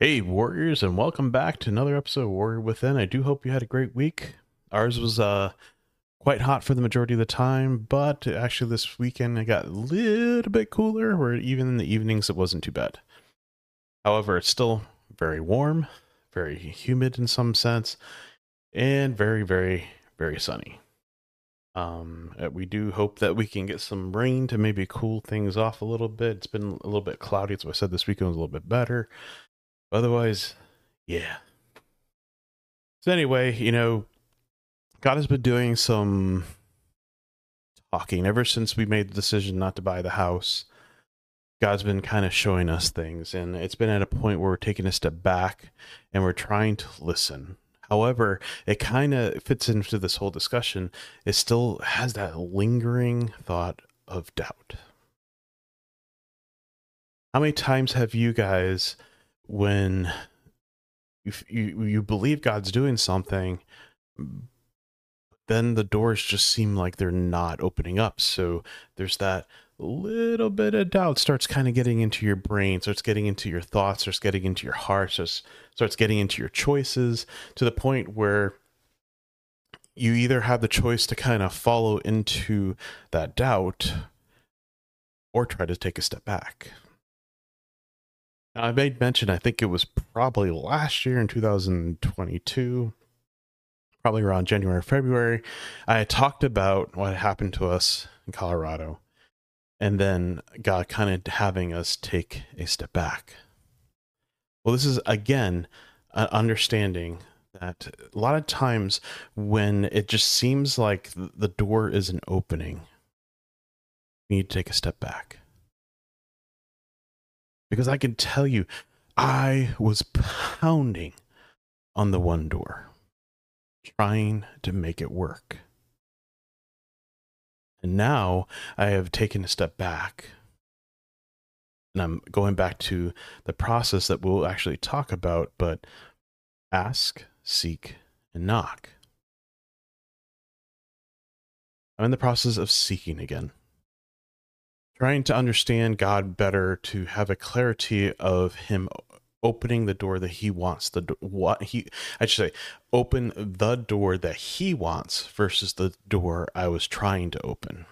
Hey, Warriors, and welcome back to another episode of Warrior Within. I do hope you had a great week. Ours was uh, quite hot for the majority of the time, but actually, this weekend it got a little bit cooler, where even in the evenings it wasn't too bad. However, it's still very warm, very humid in some sense, and very, very, very sunny. Um, uh, we do hope that we can get some rain to maybe cool things off a little bit. It's been a little bit cloudy, so I said this weekend was a little bit better. Otherwise, yeah. So anyway, you know, God has been doing some talking ever since we made the decision not to buy the house. God's been kind of showing us things, and it's been at a point where we're taking a step back and we're trying to listen. However, it kind of fits into this whole discussion. It still has that lingering thought of doubt. How many times have you guys when you, you you believe God's doing something, then the doors just seem like they're not opening up. So there's that little bit of doubt starts kind of getting into your brain, starts getting into your thoughts, starts getting into your heart, starts starts getting into your choices to the point where you either have the choice to kind of follow into that doubt or try to take a step back. I made mention, I think it was probably last year in 2022, probably around January, February. I talked about what happened to us in Colorado and then God kind of having us take a step back. Well, this is again an understanding that a lot of times when it just seems like the door isn't opening, you need to take a step back because I can tell you, I was pounding on the one door, trying to make it work. And now I have taken a step back. And I'm going back to the process that we'll actually talk about, but ask, seek, and knock. I'm in the process of seeking again trying to understand God better to have a clarity of Him opening the door that He wants the what He I should say open the door that He wants versus the door I was trying to open.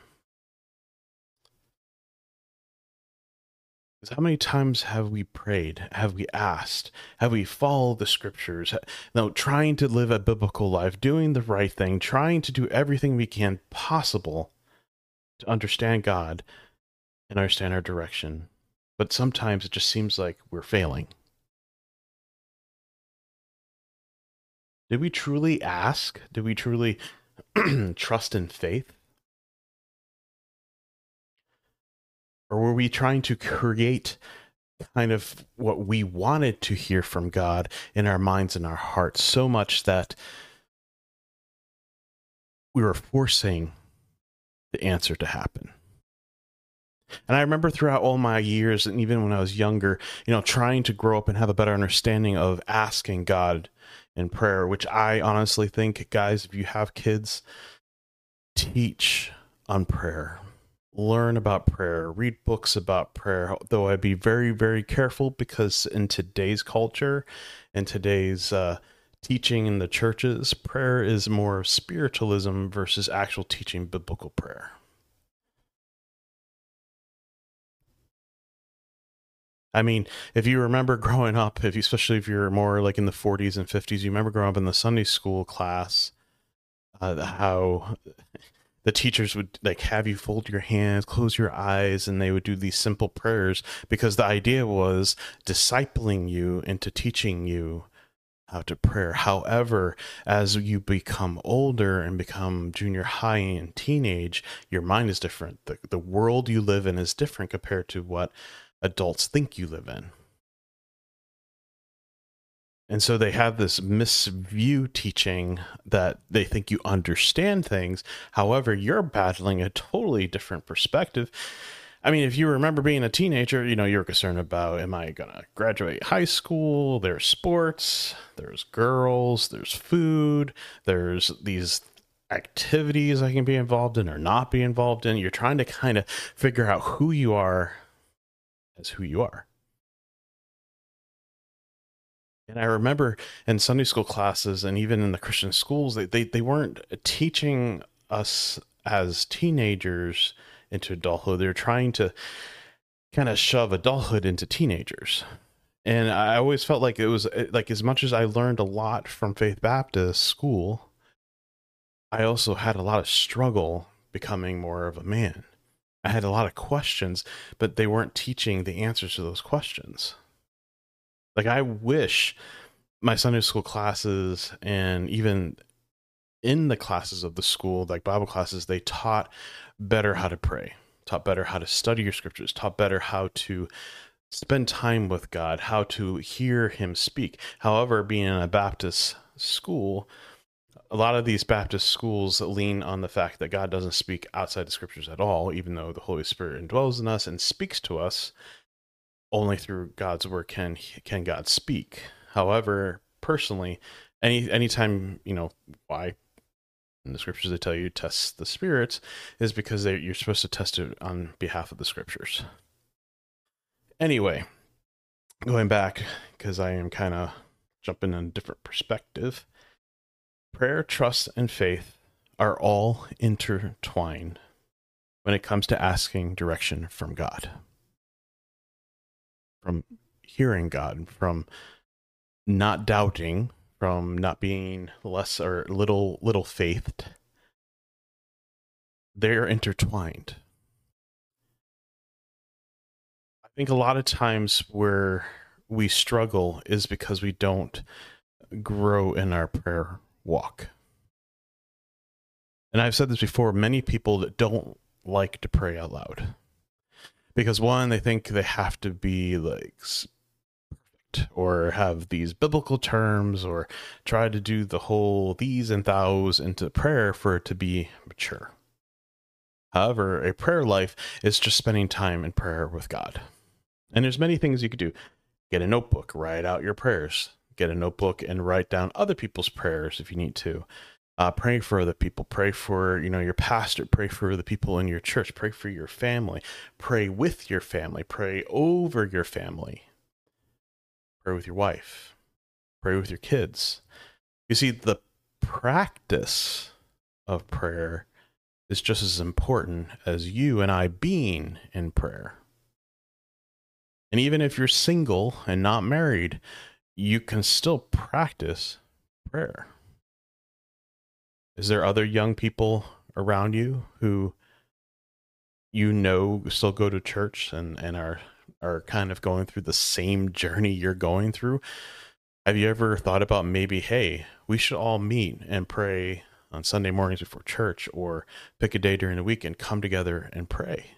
How many times have we prayed? Have we asked? Have we followed the scriptures? now trying to live a biblical life, doing the right thing, trying to do everything we can possible to understand God, and understand our direction. But sometimes it just seems like we're failing. Did we truly ask? Did we truly trust in faith? Or were we trying to create kind of what we wanted to hear from God in our minds and our hearts so much that we were forcing the answer to happen? And I remember throughout all my years, and even when I was younger, you know, trying to grow up and have a better understanding of asking God in prayer, which I honestly think, guys, if you have kids, teach on prayer. Learn about prayer, read books about prayer, though I'd be very, very careful because in today's culture, in today's uh, teaching in the churches, prayer is more spiritualism versus actual teaching biblical prayer. I mean, if you remember growing up, if you, especially if you're more like in the 40s and 50s, you remember growing up in the Sunday school class, uh, how the teachers would like have you fold your hands, close your eyes, and they would do these simple prayers because the idea was discipling you into teaching you how to pray. However, as you become older and become junior high and teenage, your mind is different. The, the world you live in is different compared to what adults think you live in. And so they have this misview teaching that they think you understand things. However, you're battling a totally different perspective. I mean, if you remember being a teenager, you know, you're concerned about am I going to graduate high school? There's sports, there's girls, there's food, there's these activities I can be involved in or not be involved in. You're trying to kind of figure out who you are as who you are. And I remember in Sunday school classes and even in the Christian schools, they, they, they weren't teaching us as teenagers into adulthood. They're trying to kind of shove adulthood into teenagers. And I always felt like it was eh, like as much as I learned a lot from Faith Baptist school, I also had a lot of struggle becoming more of a man. I had a lot of questions, but they weren't teaching the answers to those questions. Like I wish my Sunday school classes and even in the classes of the school, like Bible classes, they taught better how to pray, taught better how to study your scriptures, taught better how to spend time with God, how to hear him speak. However, being in a Baptist school, a lot of these Baptist schools lean on the fact that God doesn't speak outside the scriptures at all, even though the Holy Spirit indwells in us and speaks to us. Only through God's word can can God speak. However, personally, any anytime you know why in the scriptures they tell you test the spirits is because you're supposed to test it on behalf of the scriptures. Anyway, going back because I am kind of jumping in a different perspective Prayer, trust, and faith are all intertwined when it comes to asking direction from God, from hearing God, from not doubting, from not being less or little little faithed. They're intertwined. I think a lot of times where we struggle is because we don't grow in our prayer walk. And I've said this before many people that don't like to pray out loud because one, they think they have to be like perfect or have these biblical terms or try to do the whole these and thous into prayer for it to be mature. However, a prayer life is just spending time in prayer with God. And there's many things you could do. Get a notebook, write out your prayers get a notebook and write down other people's prayers if you need to. Uh, pray for other people. Pray for you know your pastor. Pray for the people in your church. Pray for your family. Pray with your family. Pray over your family. Pray with your wife. Pray with your kids. You see, the practice of prayer is just as important as you and I being in prayer. And even if you're single and not married, you can still practice prayer. Is there other young people around you who you know still go to church and, and are are kind of going through the same journey you're going through? Have you ever thought about maybe, hey, we should all meet and pray on Sunday mornings before church or pick a day during the week and come together and pray?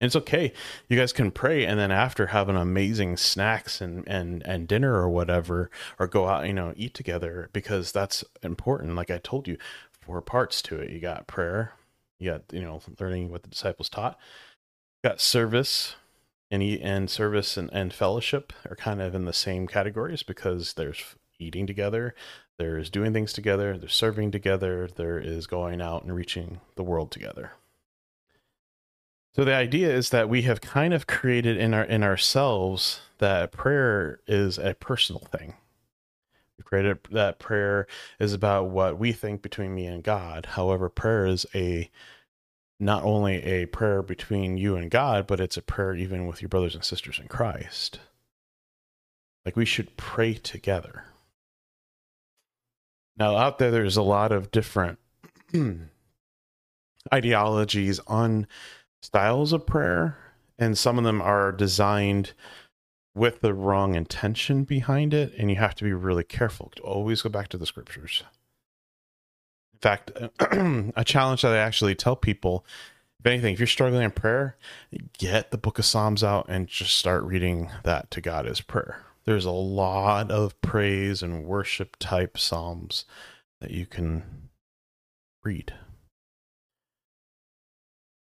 And it's okay. You guys can pray and then after have an amazing snacks and, and, and dinner or whatever, or go out, you know, eat together because that's important. Like I told you, four parts to it. You got prayer, you got, you know, learning what the disciples taught, you got service, and and service and, and fellowship are kind of in the same categories because there's eating together, there's doing things together, there's serving together, there is going out and reaching the world together. So the idea is that we have kind of created in our in ourselves that prayer is a personal thing. We created that prayer is about what we think between me and God. However, prayer is a not only a prayer between you and God, but it's a prayer even with your brothers and sisters in Christ. Like we should pray together. Now, out there, there's a lot of different ideologies on styles of prayer, and some of them are designed with the wrong intention behind it, and you have to be really careful. To always go back to the scriptures. In fact, a challenge that I actually tell people if anything, if you're struggling in prayer, get the book of Psalms out and just start reading that to God as prayer. There's a lot of praise and worship type Psalms that you can read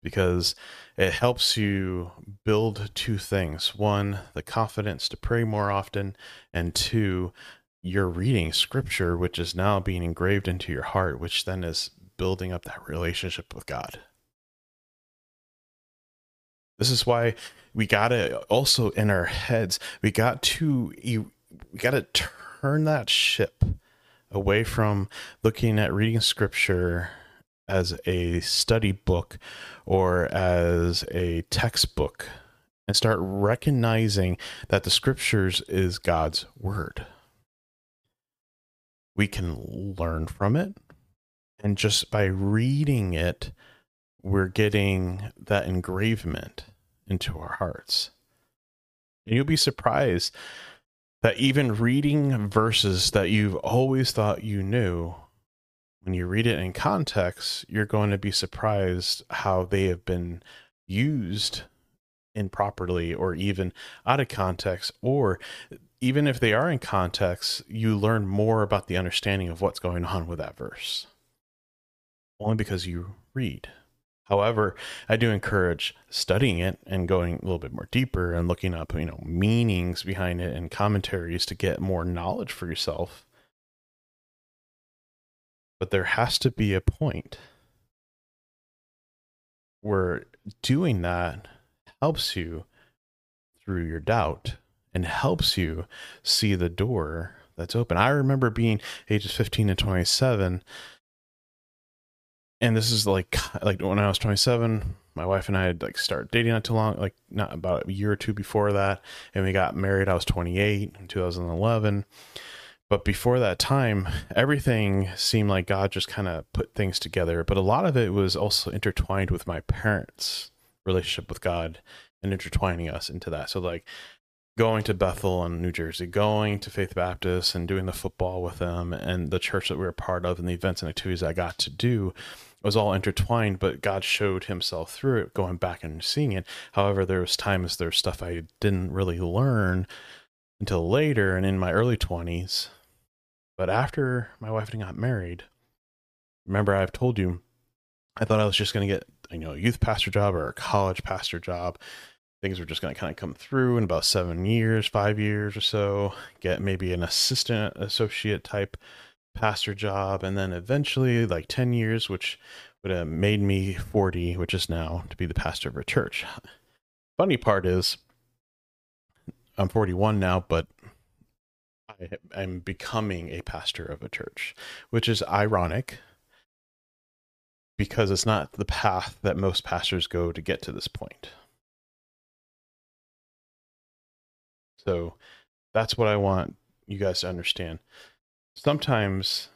because it helps you build two things one, the confidence to pray more often, and two, you're reading scripture, which is now being engraved into your heart, which then is building up that relationship with God. This is why we got to also in our heads, we got to we got to turn that ship away from looking at reading scripture as a study book or as a textbook and start recognizing that the scriptures is God's word. We can learn from it. And just by reading it, we're getting that engravement into our hearts. And you'll be surprised that even reading verses that you've always thought you knew, when you read it in context, you're going to be surprised how they have been used improperly or even out of context or even if they are in context you learn more about the understanding of what's going on with that verse only because you read However, I do encourage studying it and going a little bit more deeper and looking up, you know, meanings behind it and commentaries to get more knowledge for yourself. But there has to be a point where doing that helps you through your doubt and helps you see the door that's open. I remember being ages 15 and 27 and this is like like when I was 27, my wife and I had like started dating not too long, like not about a year or two before that, and we got married. I was 28 in 2011. But before that time, everything seemed like God just kind of put things together. But a lot of it was also intertwined with my parents' relationship with God and intertwining us into that. So, like, going to Bethel in New Jersey, going to Faith Baptist and doing the football with them and the church that we were part of and the events and activities I got to do was all intertwined, but God showed himself through it, going back and seeing it. However, there was times there's stuff I didn't really learn until later and in my early 20s. But after my wife and I got married, remember I've told you I thought I was just going to get, you know, a youth pastor job or a college pastor job things were just going to kind of come through in about seven years, five years or so, get maybe an assistant associate type pastor job, and then eventually, like 10 years, which would have made me 40, which is now to be the pastor of a church. Funny part is, I'm 41 now, but I, I'm becoming a pastor of a church, which is ironic because it's not the path that most pastors go to get to this point. So that's what I want you guys to understand. Sometimes,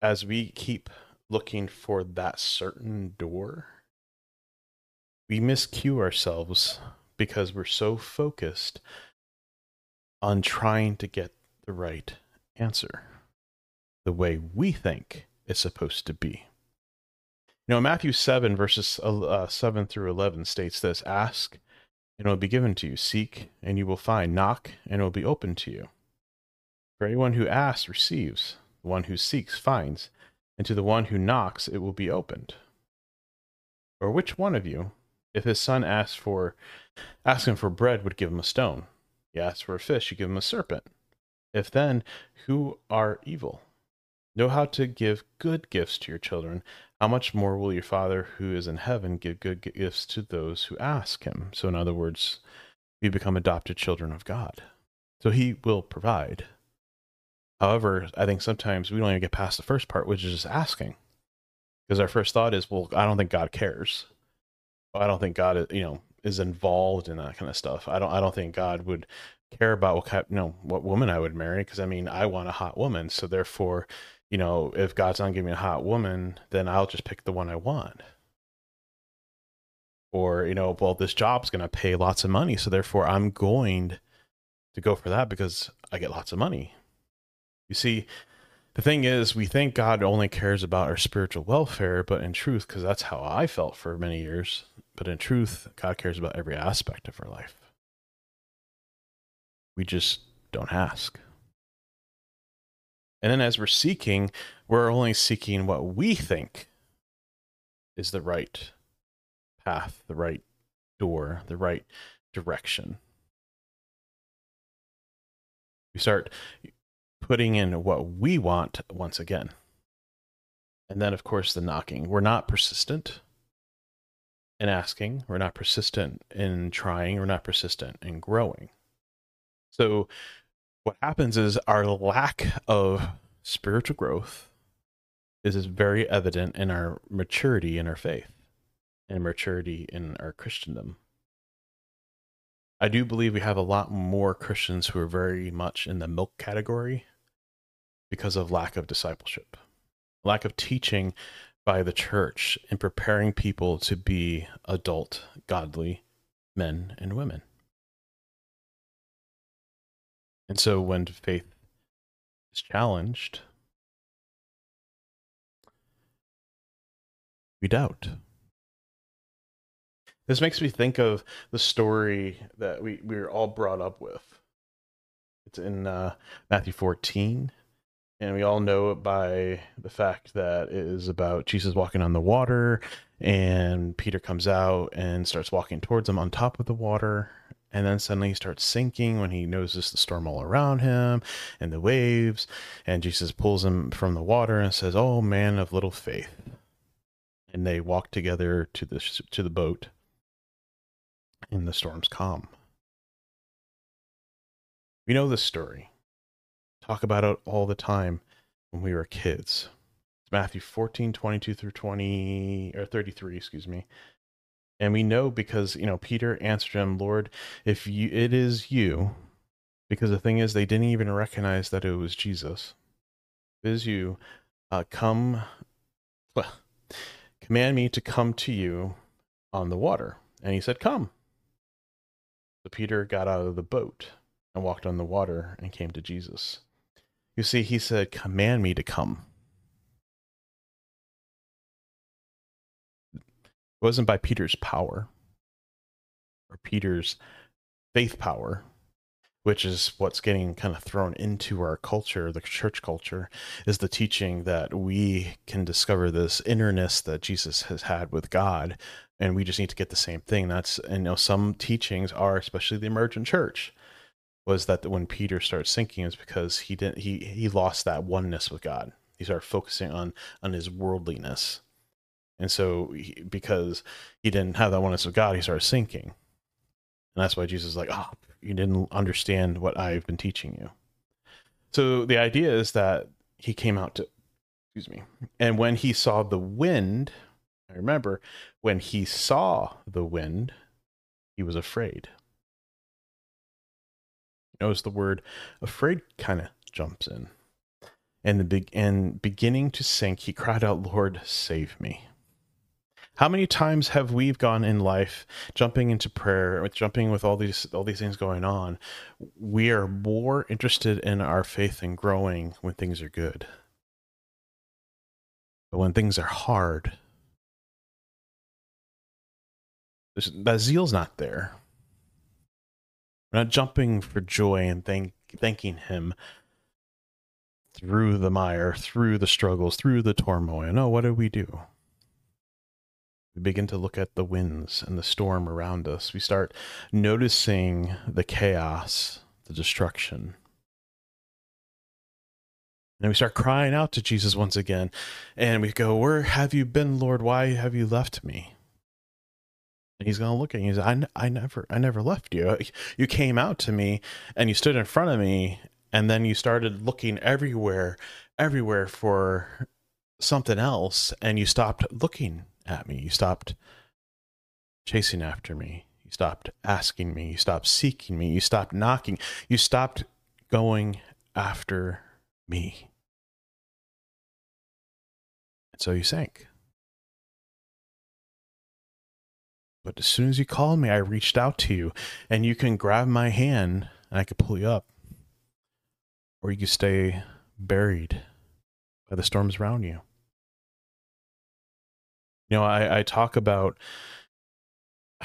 as we keep looking for that certain door, we miscue ourselves because we're so focused on trying to get the right answer the way we think it's supposed to be. You know, Matthew 7, verses uh, 7 through 11 states this Ask, and it will be given to you. Seek, and you will find. Knock, and it will be opened to you. For anyone who asks receives, the one who seeks finds, and to the one who knocks it will be opened. Or which one of you, if his son asks for asks him for bread, would give him a stone? He asks for a fish, you give him a serpent. If then, who are evil? Know how to give good gifts to your children, how much more will your Father who is in heaven give good gifts to those who ask him? So, in other words, we become adopted children of God. So, he will provide. However, I think sometimes we don't even get past the first part, which is just asking. Because our first thought is, well, I don't think God cares. I don't think God, you know, is involved in that kind of stuff. I don't. I don't think God would care about what kind, you know, what woman I would marry. Because I mean, I want a hot woman, so therefore, you know, if God's not giving me a hot woman, then I'll just pick the one I want. Or, you know, well, this job's going to pay lots of money. So therefore, I'm going to go for that because I get lots of money. You see, the thing is, we think God only cares about our spiritual welfare, but in truth, because that's how I felt for many years, but in truth, God cares about every aspect of our life. We just don't ask. And then as we're seeking, we're only seeking what we think is the right path, the right door, the right direction. We start putting in what we want once again. And then, of course, the knocking. We're not persistent in asking, we're not persistent in trying, we're not persistent in growing. So what happens is our lack of spiritual growth is very evident in our maturity in our faith and maturity in our Christendom. I do believe we have a lot more Christians who are very much in the milk category because of lack of discipleship, lack of teaching by the church in preparing people to be adult, godly men and women. And so when faith is challenged, we doubt. This makes me think of the story that we, we were all brought up with. It's in uh, Matthew 14, and we all know it by the fact that it is about Jesus walking on the water, and Peter comes out and starts walking towards him on top of the water, and then suddenly he starts sinking when he notices the storm all around him and the waves, and Jesus pulls him from the water and says, "Oh man of little faith," and they walk together to the to the boat and the storm's calm. We know this story. Talk about it all the time when we were kids. It's Matthew 14, 22 through 20, or 33, excuse me. And we know because, you know, Peter answered him, Lord, if you, it is you, because the thing is, they didn't even recognize that it was Jesus. It is you, uh, come, well, command me to come to you on the water. And he said, Come. So Peter got out of the boat and walked on the water and came to Jesus. You see, he said, Command me to come. Wasn't by Peter's power or Peter's faith power, which is what's getting kind of thrown into our culture, the church culture, is the teaching that we can discover this innerness that Jesus has had with God and we just need to get the same thing. That's and you know some teachings are, especially the emergent church, was that when Peter starts sinking is because he didn't he he lost that oneness with God. He started focusing on on his worldliness, and so he, because he didn't have that oneness with God, he started sinking, and that's why Jesus is like, oh, you didn't understand what I've been teaching you. So the idea is that he came out to, excuse me, and when he saw the wind I remember when he saw the wind, he was afraid. Notice the word afraid kind of jumps in. And the big and beginning to sink, he cried out, Lord, save me. How many times have we gone in life jumping into prayer, jumping with all these all these things going on? We are more interested in our faith and growing when things are good. But when things are hard, that zeal's not there. We're not jumping for joy and thank, thanking Him through the mire, through the struggles, through the turmoil. No, what do we do? We begin to look at the winds and the storm around us. We start noticing the chaos, the destruction. And we start crying out to Jesus once again. And we go, Where have you been, Lord? Why have you left me? And he's going to look at you. He's I, I never, I never left you. You came out to me and you stood in front of me and then you started looking everywhere, everywhere for something else. And you stopped looking at me. You stopped chasing after me. You stopped asking me. You stopped seeking me. You stopped knocking. You stopped going after me. And so you sank. But as soon as you called me, I reached out to you, and you can grab my hand and I could pull you up. Or you could stay buried by the storms around you. You know, I, I talk about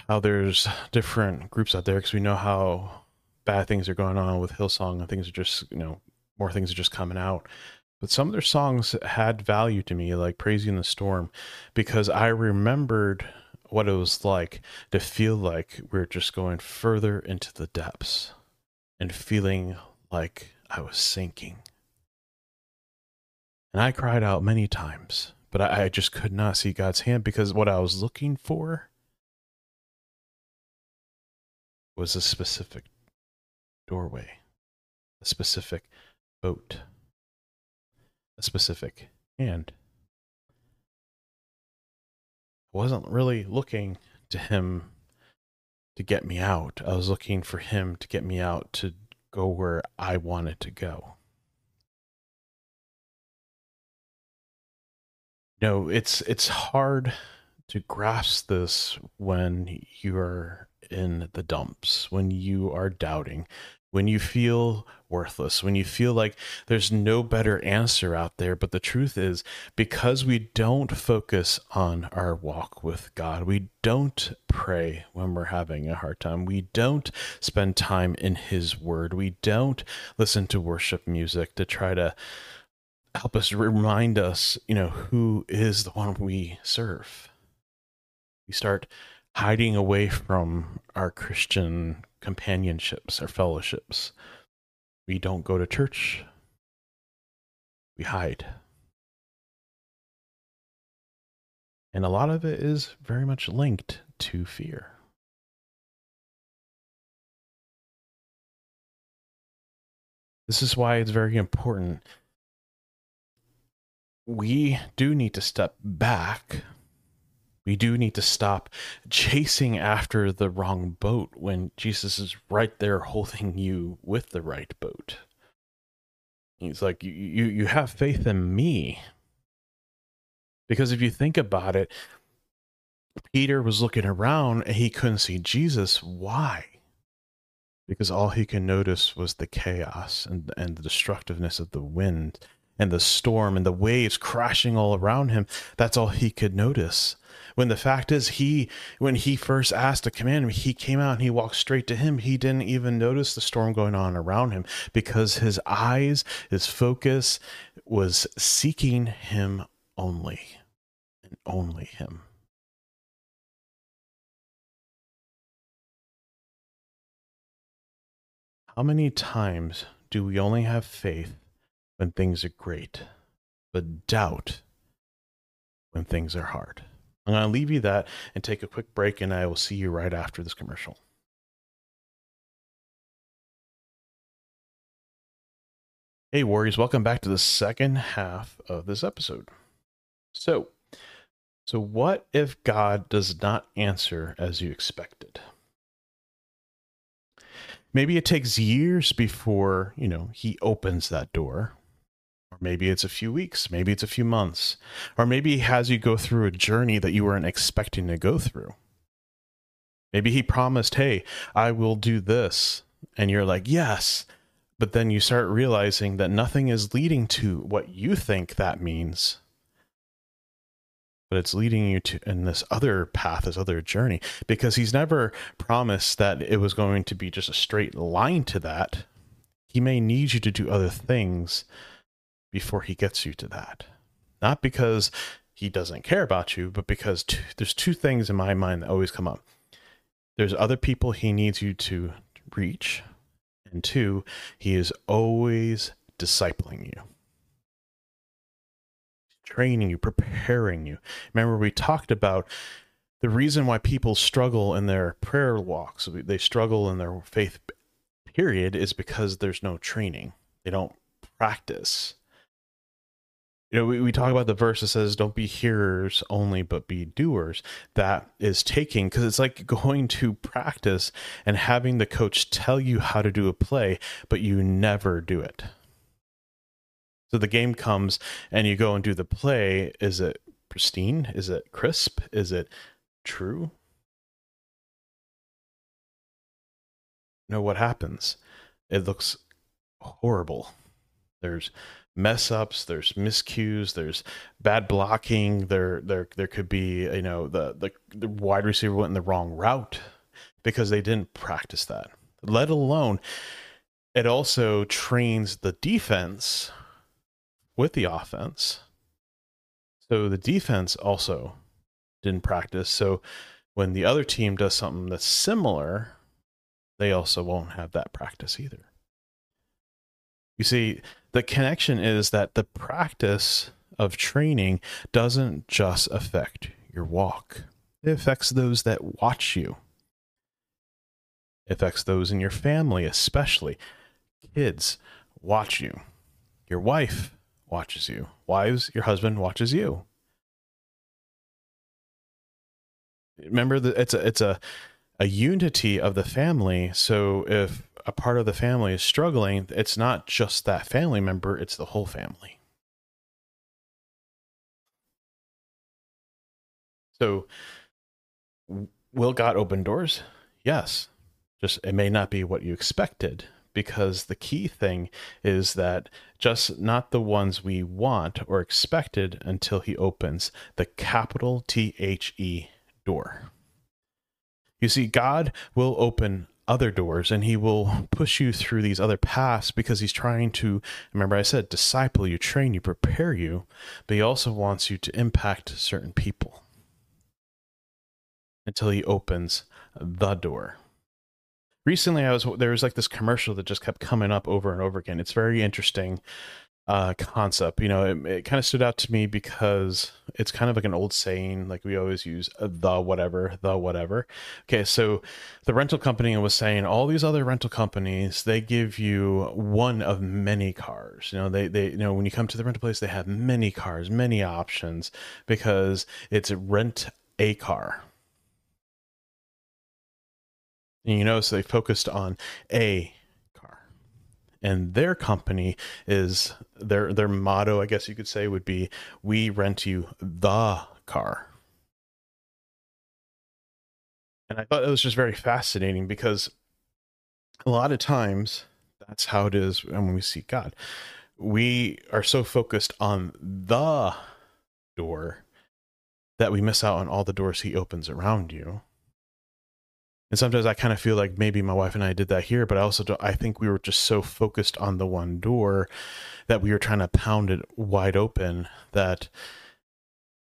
how there's different groups out there because we know how bad things are going on with Hillsong and things are just, you know, more things are just coming out. But some of their songs had value to me, like in the Storm, because I remembered what it was like to feel like we are just going further into the depths and feeling like I was sinking. And I cried out many times, but I, I just could not see God's hand because what I was looking for was a specific doorway. a specific boat, a specific hand. I wasn't really looking to him to get me out. I was looking for him to get me out to go where I wanted to go. You know, it's it's hard to grasp this when you're in the dumps, when you are doubting, when you feel worthless, when you feel like there's no better answer out there. But the truth is, because we don't focus on our walk with God, we don't pray when we're having a hard time, we don't spend time in His Word, we don't listen to worship music to try to help us remind us, you know, who is the one we serve. We start hiding away from our Christian companionships, our fellowships. We don't go to church. We hide. And a lot of it is very much linked to fear. This is why it's very important. We do need to step back we do need to stop chasing after the wrong boat when Jesus is right there holding you with the right boat. He's like, you, you, you have faith in me. Because if you think about it, Peter was looking around and he couldn't see Jesus. Why? Because all he could notice was the chaos and, and the destructiveness of the wind and the storm and the waves crashing all around him. That's all he could notice when the fact is he when he first asked to command he came out and he walked straight to him he didn't even notice the storm going on around him because his eyes his focus was seeking him only and only him how many times do we only have faith when things are great but doubt when things are hard I'm going to leave you that and take a quick break, and I will see you right after this commercial. Hey, Warriors, welcome back to the second half of this episode. So, so what if God does not answer as you expected? Maybe it takes years before, you know, he opens that door or maybe it's a few weeks, maybe it's a few months, or maybe he has you go through a journey that you weren't expecting to go through. Maybe he promised, Hey, I will do this. And you're like, Yes. But then you start realizing that nothing is leading to what you think that means. But it's leading you to in this other path, this other journey, because he's never promised that it was going to be just a straight line to that. He may need you to do other things before he gets you to that. Not because he doesn't care about you, but because t- there's two things in my mind that always come up. There's other people he needs you to reach, and two, he is always discipling you, training you, preparing you. Remember, we talked about the reason why people struggle in their prayer walks, they struggle in their faith period, is because there's no training. They don't practice you know, we, we talk about the verse that says, don't be hearers only, but be doers. That is taking, because it's like going to practice and having the coach tell you how to do a play, but you never do it. So the game comes and you go and do the play. Is it pristine? Is it crisp? Is it true? You know what happens? It looks horrible. There's mess ups there's miscues there's bad blocking there there there could be you know the, the the wide receiver went in the wrong route because they didn't practice that. Let alone it also trains the defense with the offense. So the defense also didn't practice. So when the other team does something that's similar they also won't have that practice either you see the connection is that the practice of training doesn't just affect your walk, it affects those that watch you, it affects those in your family, especially kids watch you. Your wife watches you. Wives, your husband watches you. Remember that it's a it's a a unity of the family. So if a part of the family is struggling, it's not just that family member, it's the whole family. So will God open doors? Yes. Just it may not be what you expected because the key thing is that just not the ones we want or expected until he opens the capital T H E door. You see, God will open other doors and he will push you through these other paths because he's trying to remember I said disciple you, train you, prepare you, but he also wants you to impact certain people until he opens the door. Recently I was there was like this commercial that just kept coming up over and over again. It's very interesting uh, concept. You know, it, it kind of stood out to me because it's kind of like an old saying, like we always use uh, the whatever, the whatever. Okay, so the rental company was saying all these other rental companies they give you one of many cars. You know, they they you know when you come to the rental place they have many cars, many options because it's rent a car. And you notice they focused on a and their company is their their motto i guess you could say would be we rent you the car. And i thought it was just very fascinating because a lot of times that's how it is when we see god. We are so focused on the door that we miss out on all the doors he opens around you and sometimes I kind of feel like maybe my wife and I did that here, but I also don't, I think we were just so focused on the one door that we were trying to pound it wide open that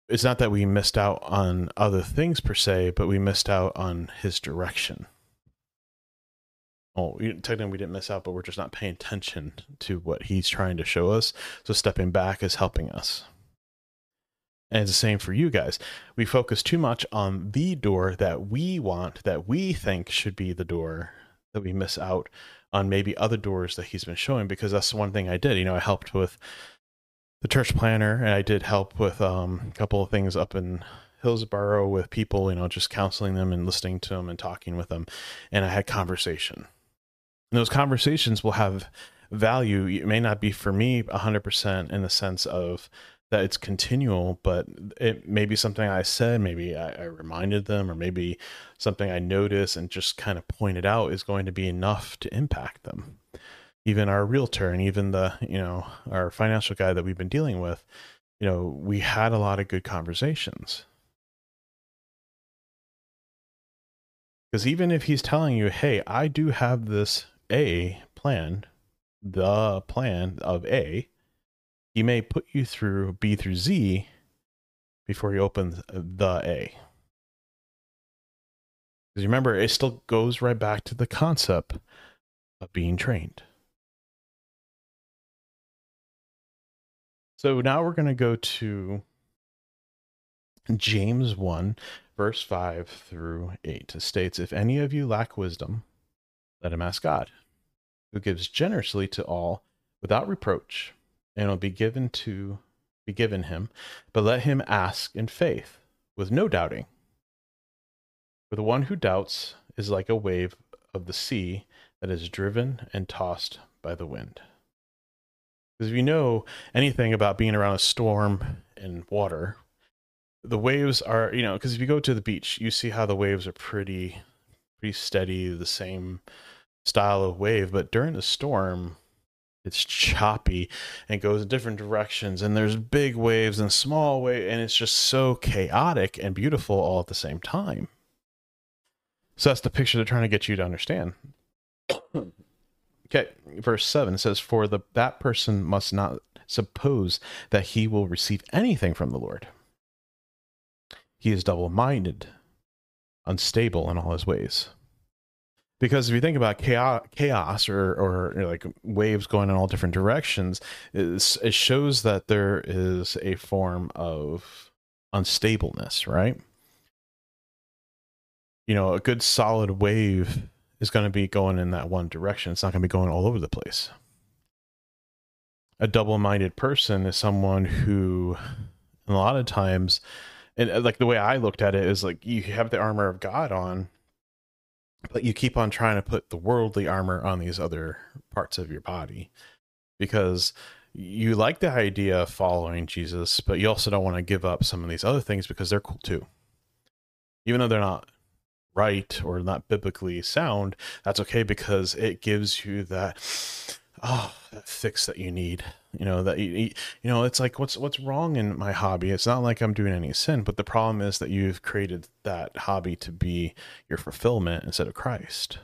it's not that we missed out on other things per se, but we missed out on his direction. Oh, technically we didn't miss out, but we're just not paying attention to what he's trying to show us. So stepping back is helping us. And it's the same for you guys. We focus too much on the door that we want, that we think should be the door, that we miss out on maybe other doors that he's been showing. Because that's the one thing I did. You know, I helped with the church planner, and I did help with um, a couple of things up in Hillsboro with people, you know, just counseling them and listening to them and talking with them. And I had conversation. And those conversations will have value. It may not be for me 100% in the sense of that it's continual, but it may be something I said, maybe I, I, reminded them, or maybe something I noticed and just kind of pointed out is going to be enough to impact them. Even our realtor and even the, you know, our financial guy that we've been dealing with, you know, we had a lot of good conversations. Because even if he's telling you, hey, I do have this A plan, the plan of A, he may put you through B through Z before you open uh, the A. Because remember, it still goes right back to the concept of being trained. So now we're going to go to James 1, verse 5 through 8. It states, If any of you lack wisdom, let him ask God, who gives generously to all without reproach and it'll be given to be given him, but let him ask in faith, with no doubting. For the one who doubts is like a wave of the sea that is driven and tossed by the wind. Because if you know anything about being around a storm and water, the waves are, you know, because if you go to the beach, you see how the waves are pretty, pretty steady, the same style of wave. But during the storm, it's choppy and goes in different directions and there's big waves and small waves and it's just so chaotic and beautiful all at the same time. So that's the picture they're trying to get you to understand. Okay verse 7 says for the that person must not suppose that he will receive anything from the lord. He is double-minded unstable in all his ways because if you think about chaos, or or like waves going in all different directions, it shows that there is a form of unstableness, right? You know, a good solid wave is going to be going in that one direction. It's not going to be going all over the place. A double minded person is someone who, a lot of times, and uh, like the way I looked at it is like you have the armor of God on, but you keep on trying to put the worldly armor on these other parts of your body because you like the idea of following Jesus, but you also don't want to give up some of these other things because they're cool too. Even though they're not right or not biblically sound, that's okay because it gives you that oh that fix that you need. You know that you, you know it's like what's what's wrong in my hobby? It's not like I'm doing any sin, but the problem is that you've created that hobby to be your fulfillment instead of Christ.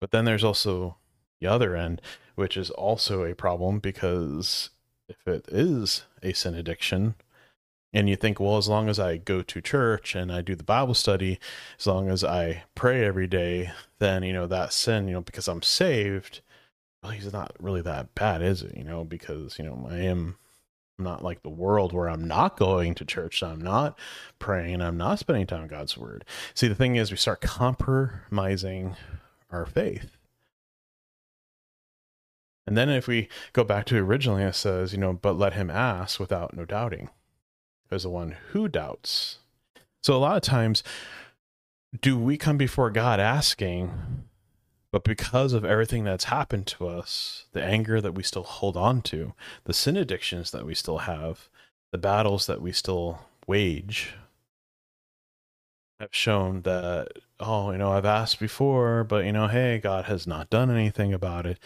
But then there's also the other end, which is also a problem because if it is a sin addiction, and you think, well, as long as I go to church and I do the Bible study, as long as I pray every day, then, you know, that sin, you know, because I'm saved, well, he's not really that bad, is it? You know, because, you know, I am not like the world where I'm not going to church, I'm not praying, I'm not spending time in God's word. See, the thing is, we start compromising our faith. And then if we go back to originally, it says, you know, but let him ask without no doubting as the one who doubts. So a lot of times, do we come before God asking, but because of everything that's happened to us, the anger that we still hold on to, the sin addictions that we still have, the battles that we still wage, have shown that, oh, you know, I've asked before, but, you know, hey, God has not done anything about it.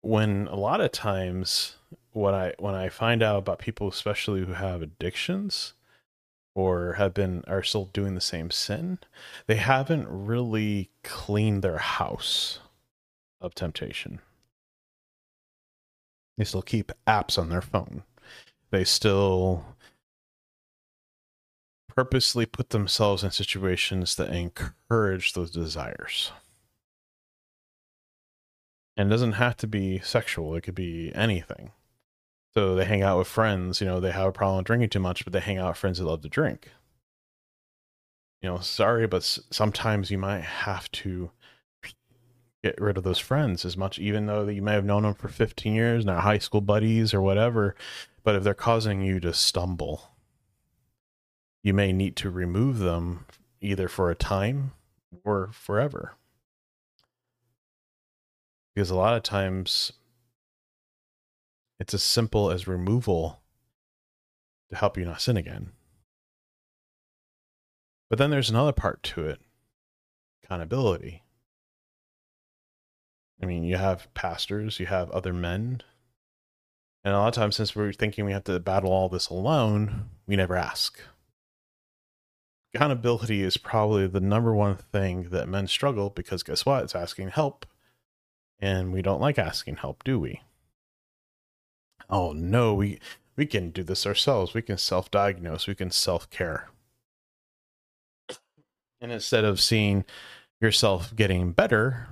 When a lot of times what I when I find out about people, especially who have addictions or have been are still doing the same sin, they haven't really cleaned their house of temptation. They still keep apps on their phone. They still purposely put themselves in situations that encourage those desires. And it doesn't have to be sexual, it could be anything. So they hang out with friends. You know, they have a problem drinking too much, but they hang out with friends that love to drink. You know, sorry, but sometimes you might have to get rid of those friends as much, even though that you may have known them for 15 years and are high school buddies or whatever. But if they're causing you to stumble, you may need to remove them either for a time or forever. Because a lot of times it's as simple as removal to help you not sin again. But then there's another part to it accountability. I mean, you have pastors, you have other men. And a lot of times, since we're thinking we have to battle all this alone, we never ask. Accountability is probably the number one thing that men struggle because guess what? It's asking help. And we don't like asking help, do we? Oh no, we we can do this ourselves. We can self-diagnose. We can self-care. And instead of seeing yourself getting better,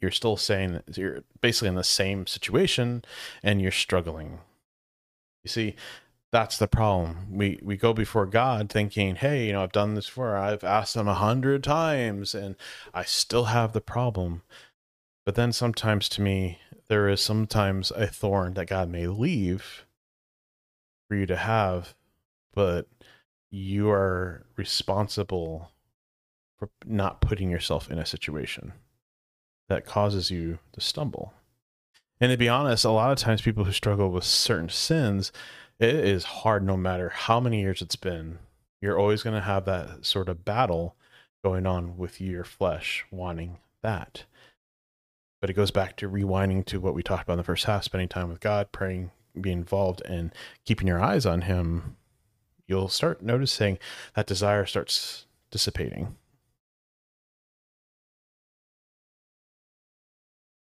you're still saying you're basically in the same situation and you're struggling. You see, that's the problem. We we go before God thinking, "Hey, you know, I've done this before. I've asked him a hundred times, and I still have the problem." But then sometimes, to me, there is sometimes a thorn that God may leave for you to have, but you are responsible for not putting yourself in a situation that causes you to stumble. And to be honest, a lot of times people who struggle with certain sins, it is hard no matter how many years it's been. You're always going to have that sort of battle going on with your flesh wanting that. But it goes back to rewinding to what we talked about in the first half, spending time with God, praying, being involved, and keeping your eyes on Him. You'll start noticing that desire starts dissipating.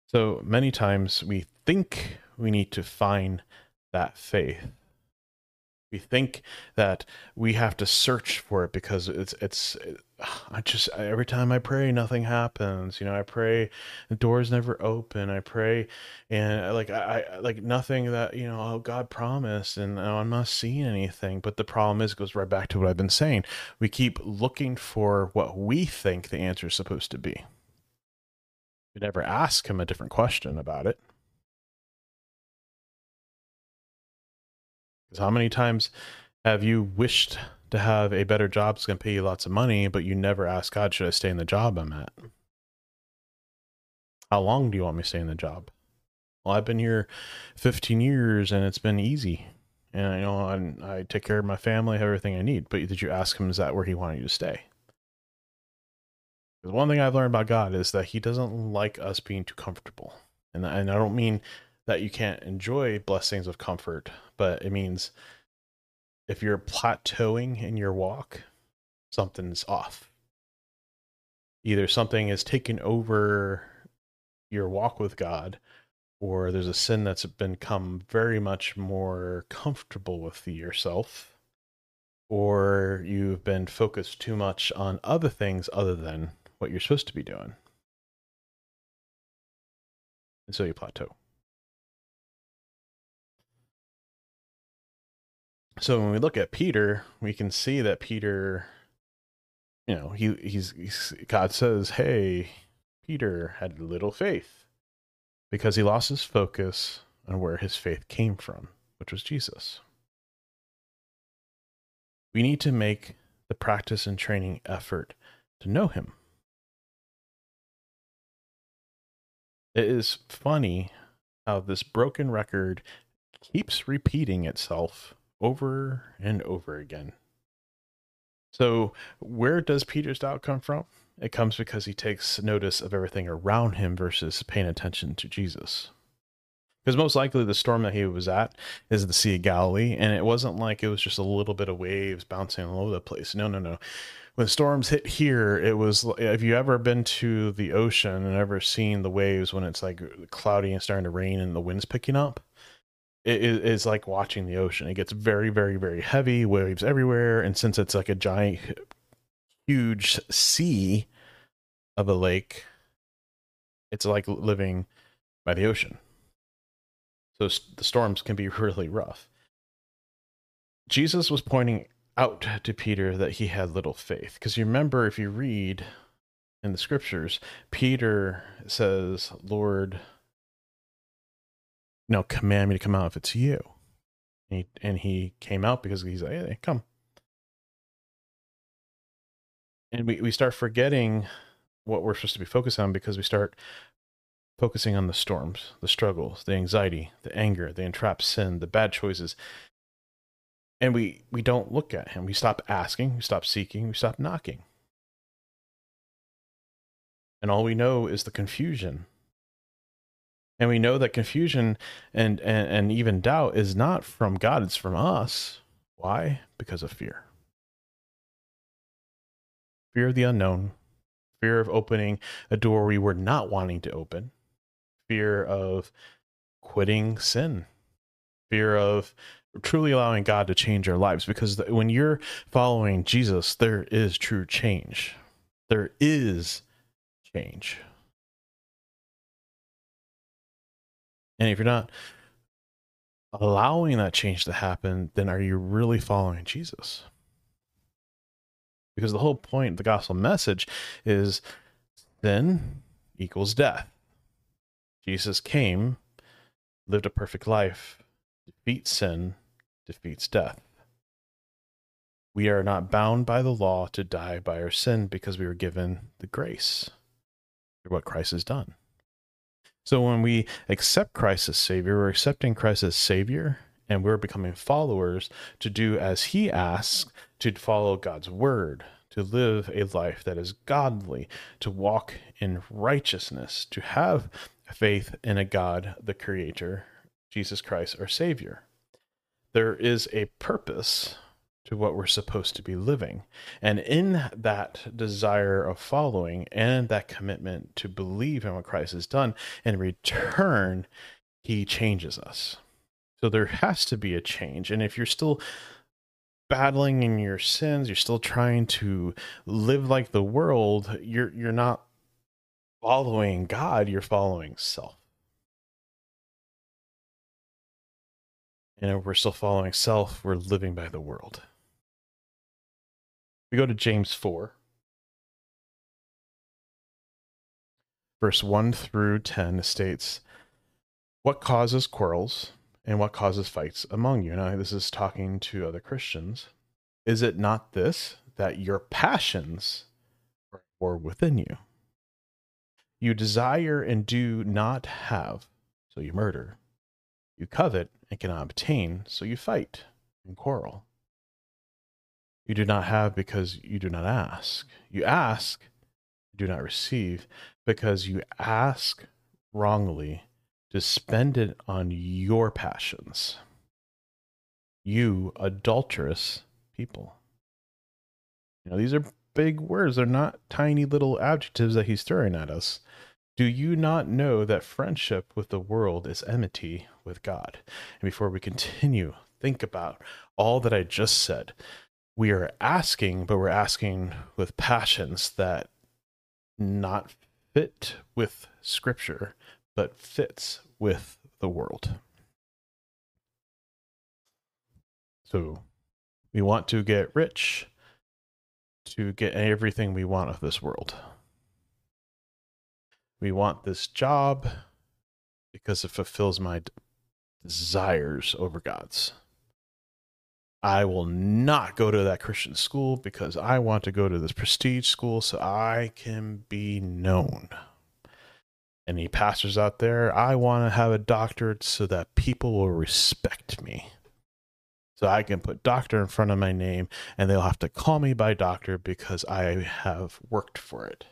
So many times we think we need to find that faith we think that we have to search for it because it's it's i just every time i pray nothing happens. You know i pray the doors never open. I pray and uh, like i, I like nothing that you know oh god promised and oh, i'm not seeing anything. But the problem is goes right back to what i've been saying. We keep looking for what we think the answer is supposed to be. We never ask him a different question about it. Because how many times have you wished to have a better job that's going to pay you lots of money, but you never ask God, should I stay in the job I'm at? How long do you want me to stay in the job? Well, I've been here 15 years and it's been easy. And I know I'm, i take care of my family, have everything I need. But did you ask him, is that where he wanted you to stay? Because one thing I've learned about God is that he doesn't like us being too comfortable. And, and I don't mean that you can't enjoy blessings of comfort, but it means if you're plateauing in your walk, something's off. Either something is taken over your walk with God, or there's a sin that's become very much more comfortable with yourself, or you've been focused too much on other things other than what you're supposed to be doing. And so you plateau. So when we look at Peter, we can see that Peter, you know, he he's, he's God says, "Hey, Peter had little faith because he lost his focus on where his faith came from, which was Jesus." We need to make the practice and training effort to know him. It is funny how this broken record keeps repeating itself over and over again. So, where does Peter's doubt come from? It comes because he takes notice of everything around him versus paying attention to Jesus. Because most likely the storm that he was at is the Sea of Galilee, and it wasn't like it was just a little bit of waves bouncing all over the place. No, no, no. When storms hit here, it was. Have you ever been to the ocean and ever seen the waves when it's like cloudy and starting to rain and the wind's picking up? It is like watching the ocean. It gets very, very, very heavy, waves everywhere, and since it's like a giant, huge sea of a lake, it's like living by the ocean. So the storms can be really rough. Jesus was pointing out to Peter that he had little faith. Because you remember, if you read in the scriptures, Peter says, Lord, no, command me to come out if it's you. And he, and he came out because he's like, hey, come. And we, we start forgetting what we're supposed to be focused on because we start focusing on the storms, the struggles, the anxiety, the anger, the entrapped sin, the bad choices. And we, we don't look at him. We stop asking, we stop seeking, we stop knocking. And all we know is the confusion and we know that confusion and, and, and even doubt is not from God, it's from us. Why? Because of fear. Fear of the unknown, fear of opening a door we were not wanting to open, fear of quitting sin, fear of truly allowing God to change our lives. Because when you're following Jesus, there is true change. There is change. And if you're not allowing that change to happen, then are you really following Jesus? Because the whole point of the gospel message is sin equals death. Jesus came, lived a perfect life, defeats sin, defeats death. We are not bound by the law to die by our sin because we were given the grace through what Christ has done. So when we accept Christ as Savior, we're accepting Christ as Savior and we're becoming followers to do as He asks, to follow God's word, to live a life that is godly, to walk in righteousness, to have faith in a God, the Creator, Jesus Christ, our Savior. There is a purpose to what we're supposed to be living. And in that desire of following and that commitment to believe in what Christ has done, in return, he changes us. So there has to be a change. And if you're still battling in your sins, you're still trying to live like the world, you're you're not following God, you're following self. And if we're still following self, we're living by the world. We go to James 4. verse 1 through 10 states, What causes quarrels and what causes fights among you? Now, this is talking to other Christians. Is it not this, that your passions are war within you? You desire and do not have, so you murder. You covet and cannot obtain, so you fight and quarrel. You do not have because you do not ask. You ask, do not receive, because you ask wrongly to spend it on your passions. You adulterous people. You know, these are big words. They're not tiny little adjectives that he's throwing at us. Do you not know that friendship with the world is enmity with God? And before we continue, think about all that I just said. We are asking, but we're asking with passions that not fit with scripture, but fits with the world. So we want to get rich to get everything we want of this world. We want this job because it fulfills my desires over God's. I will not go to that Christian school because I want to go to this prestige school so I can be known. Any pastors out there, I want to have a doctorate so that people will respect me. So I can put doctor in front of my name and they'll have to call me by doctor because I have worked for it.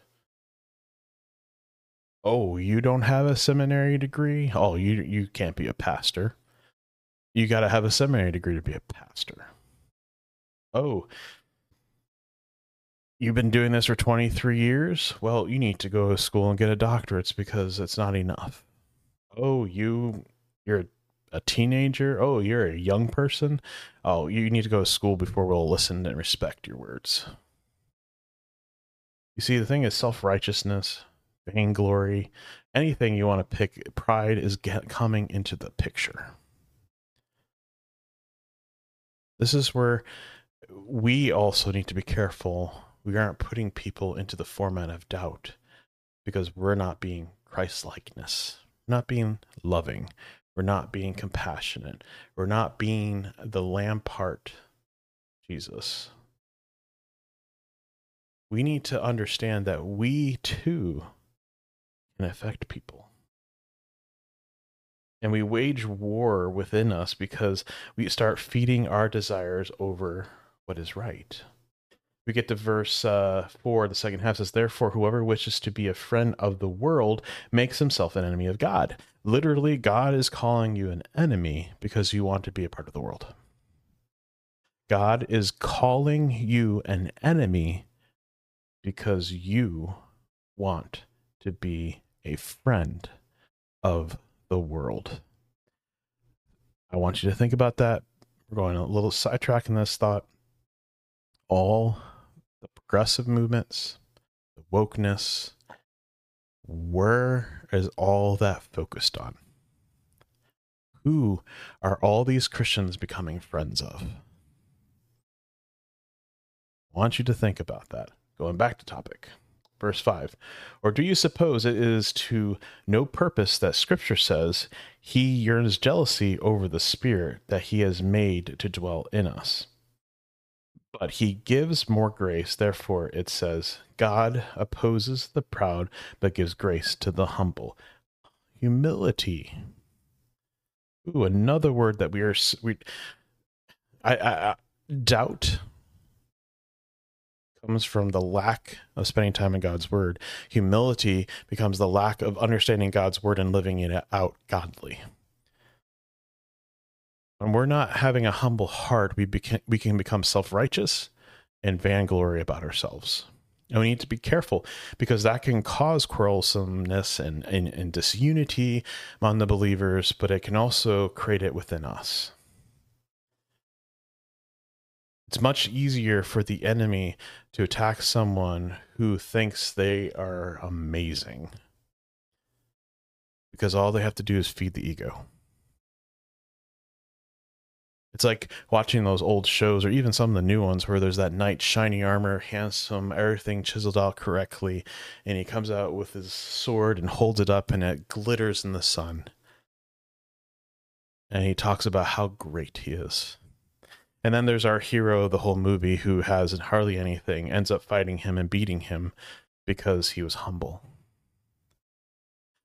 Oh, you don't have a seminary degree? Oh, you you can't be a pastor. You got to have a seminary degree to be a pastor. Oh, you've been doing this for 23 years? Well, you need to go to school and get a doctorate because it's not enough. Oh, you you're a teenager? Oh, you're a young person? Oh, you need to go to school before we'll listen and respect your words. You see, the thing is self righteousness, vainglory, anything you want to pick, pride is get, coming into the picture. This is where we also need to be careful. We aren't putting people into the format of doubt because we're not being Christ likeness, not being loving, we're not being compassionate. We're not being the lamb part, Jesus. We need to understand that we too can affect people. And we wage war within us because we start feeding our desires over what is right we get to verse uh, 4, the second half says, Therefore, whoever wishes to be a friend of the world makes himself an enemy of God. Literally, God is calling you an enemy because you want to be a part of the world. God is calling you an enemy because you want to be a friend of the world. I want you to think about that. We're going a little sidetrack in this thought. All the progressive movements, the wokeness, where is all that focused on? Who are all these Christians becoming friends of? I want you to think about that. Going back to topic. Verse 5 Or do you suppose it is to no purpose that Scripture says he yearns jealousy over the Spirit that he has made to dwell in us? but he gives more grace. Therefore, it says, God opposes the proud, but gives grace to the humble. Humility. Ooh, another word that we are we. I, I, I doubt comes from the lack of spending time in God's word. Humility becomes the lack of understanding God's word and living it out godly. When we're not having a humble heart, we, beca- we can become self righteous and vainglory about ourselves. And we need to be careful because that can cause quarrelsomeness and, and, and disunity among the believers, but it can also create it within us. It's much easier for the enemy to attack someone who thinks they are amazing because all they have to do is feed the ego. It's like watching those old shows or even some of the new ones where there's that knight, shiny armor, handsome, everything chiseled out correctly, and he comes out with his sword and holds it up and it glitters in the sun. And he talks about how great he is. And then there's our hero of the whole movie who has hardly anything, ends up fighting him and beating him because he was humble.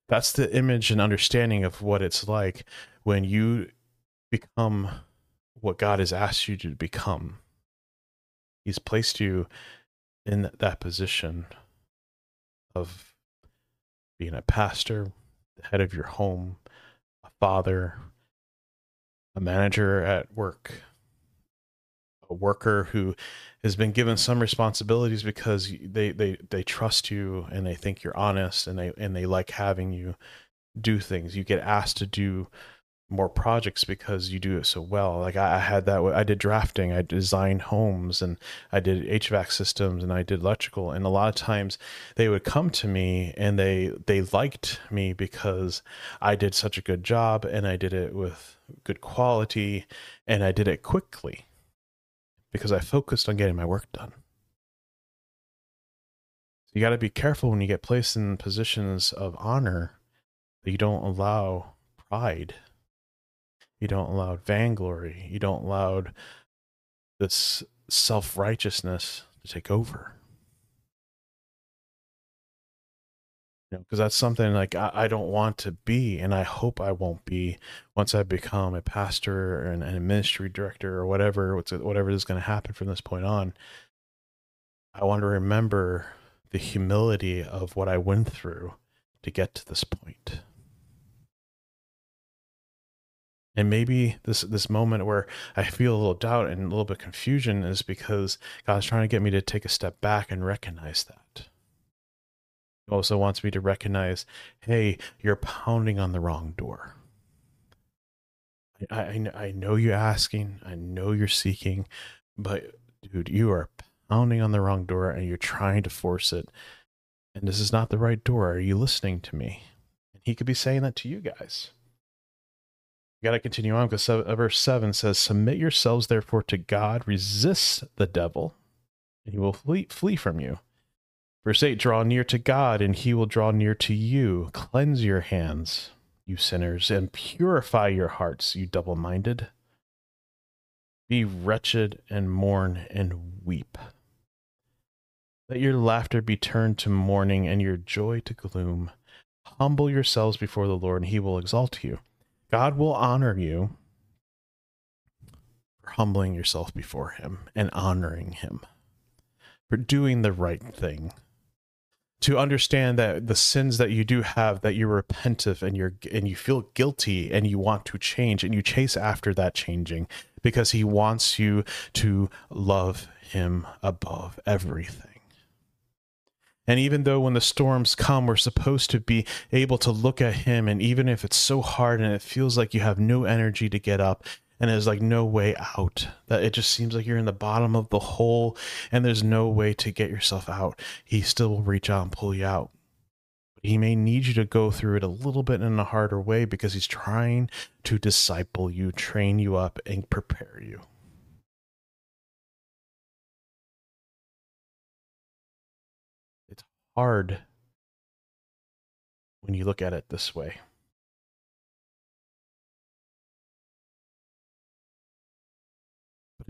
That's the image and understanding of what it's like when you become what God has asked you to become. He's placed you in that position of being a pastor, the head of your home, a father, a manager at work, a worker who has been given some responsibilities because they, they, they trust you and they think you're honest and they and they like having you do things. You get asked to do more projects because you do it so well. Like I, I, had that. I did drafting. I designed homes, and I did HVAC systems, and I did electrical. And a lot of times they would come to me, and they they liked me because I did such a good job, and I did it with good quality, and I did it quickly because I focused on getting my work done. So you got to be careful when you get placed in positions of honor that you don't allow pride you don't allow vainglory. You don't allow this self righteousness to take over. You know, because that's something like I, I, don't want to be, and I hope I won't be once I become a pastor and, and a ministry director or whatever, whatever is going to happen from this point on. I want to remember the humility of what I went through to get to this point and maybe this this moment where I feel a little doubt and a little bit confusion is because God's trying to get me to take a step back and recognize that. Also wants me to recognize, hey, you're pounding on the wrong door. I, I, I know you're asking, I know you're seeking, but dude, you are pounding on the wrong door and you're trying to force it. And this is not the right door. Are you listening to me? And he could be saying that to you guys You got to continue on because uh, verse 7 says, Submit yourselves therefore to God, resist the devil, and he will flee, flee from you. Verse 8 Draw near to God, and he will draw near to you. Cleanse your hands, you sinners, and purify your hearts, you double minded. Be wretched and mourn and weep. Let your laughter be turned to mourning and your joy to gloom. Humble yourselves before the Lord, and he will exalt you. God will honor you for humbling yourself before Him and honoring Him, for doing the right thing. To understand that the sins that you do have, that you're repentive and you're and you feel guilty and you want to change and you chase after that changing because he wants you to love him above everything. And even though when the storms come, we're supposed to be able to look at Him, and even if it's so hard and it feels like you have no energy to get up, and there's like no way out, that it just seems like you're in the bottom of the hole and there's no way to get yourself out, He still will reach out and pull you out. He may need you to go through it a little bit in a harder way because He's trying to disciple you, train you up, and prepare you. It's hard when you look at it this way.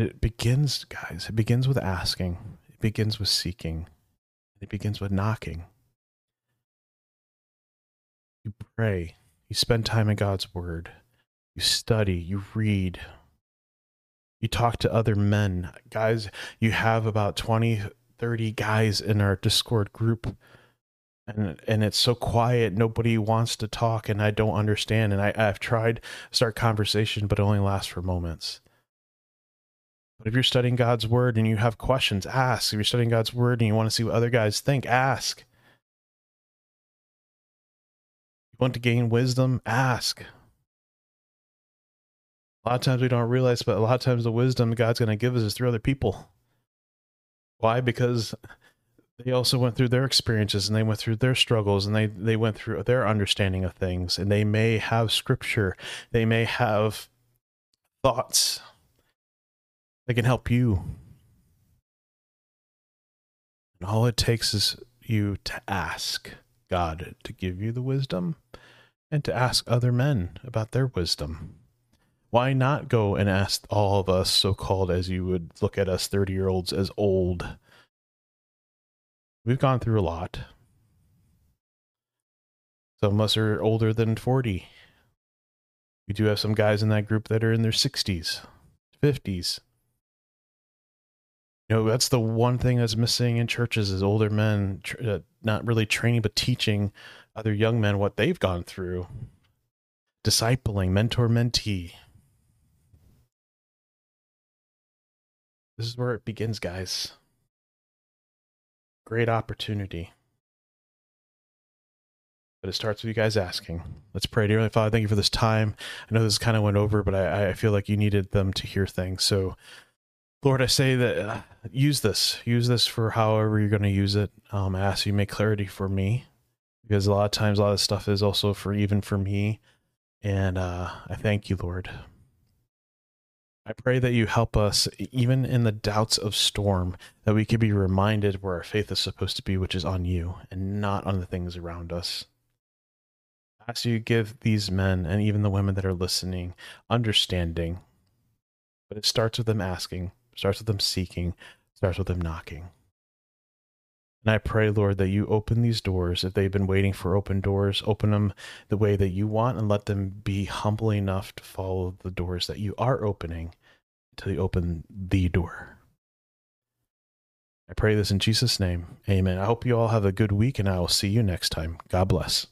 It begins, guys, it begins with asking, it begins with seeking, it begins with knocking. You pray, you spend time in God's Word, you study, you read, you talk to other men. Guys, you have about 20, 30 guys in our Discord group and and it's so quiet nobody wants to talk and I don't understand and I, I've tried start conversation but it only lasts for moments. But if you're studying God's word and you have questions, ask. If you're studying God's word and you want to see what other guys think, ask. You want to gain wisdom, ask. A lot of times we don't realize, but a lot of times the wisdom God's going to give us is through other people. Why? Because they also went through their experiences and they went through their struggles and they, they went through their understanding of things and they may have scripture. They may have thoughts that can help you. And all it takes is you to ask God to give you the wisdom and to ask other men about their wisdom. Why not go and ask all of us, so called as you would look at us 30 year olds, as old? We've gone through a lot. Some of us are older than 40. We do have some guys in that group that are in their 60s, 50s. You know, that's the one thing that's missing in churches is older men uh, not really training but teaching other young men what they've gone through. Discipling, mentor, mentee. This is where it begins, guys. Great opportunity. But it starts with you guys asking. Let's pray. Dear Father, thank you for this time. I know this kind of went over, but I, I feel like you needed them to hear things. So, Lord, I say that uh, use this. Use this for however you're going to use it. Um, I ask you make clarity for me because a lot of times a lot of stuff is also for even for me. And uh, I thank you, Lord. I pray that you help us, even in the doubts of storm, that we could be reminded where our faith is supposed to be, which is on you and not on the things around us I ask you give these men and even the women that are listening understanding. But it starts with them asking, starts with them seeking, starts with them knocking. And I pray, Lord, that you open these doors. If they've been waiting for open doors, open them the way that you want and let them be humble enough to follow the doors that you are opening until you open the door. I pray this in Jesus' name. Amen. I hope you all have a good week and I will see you next time. God bless.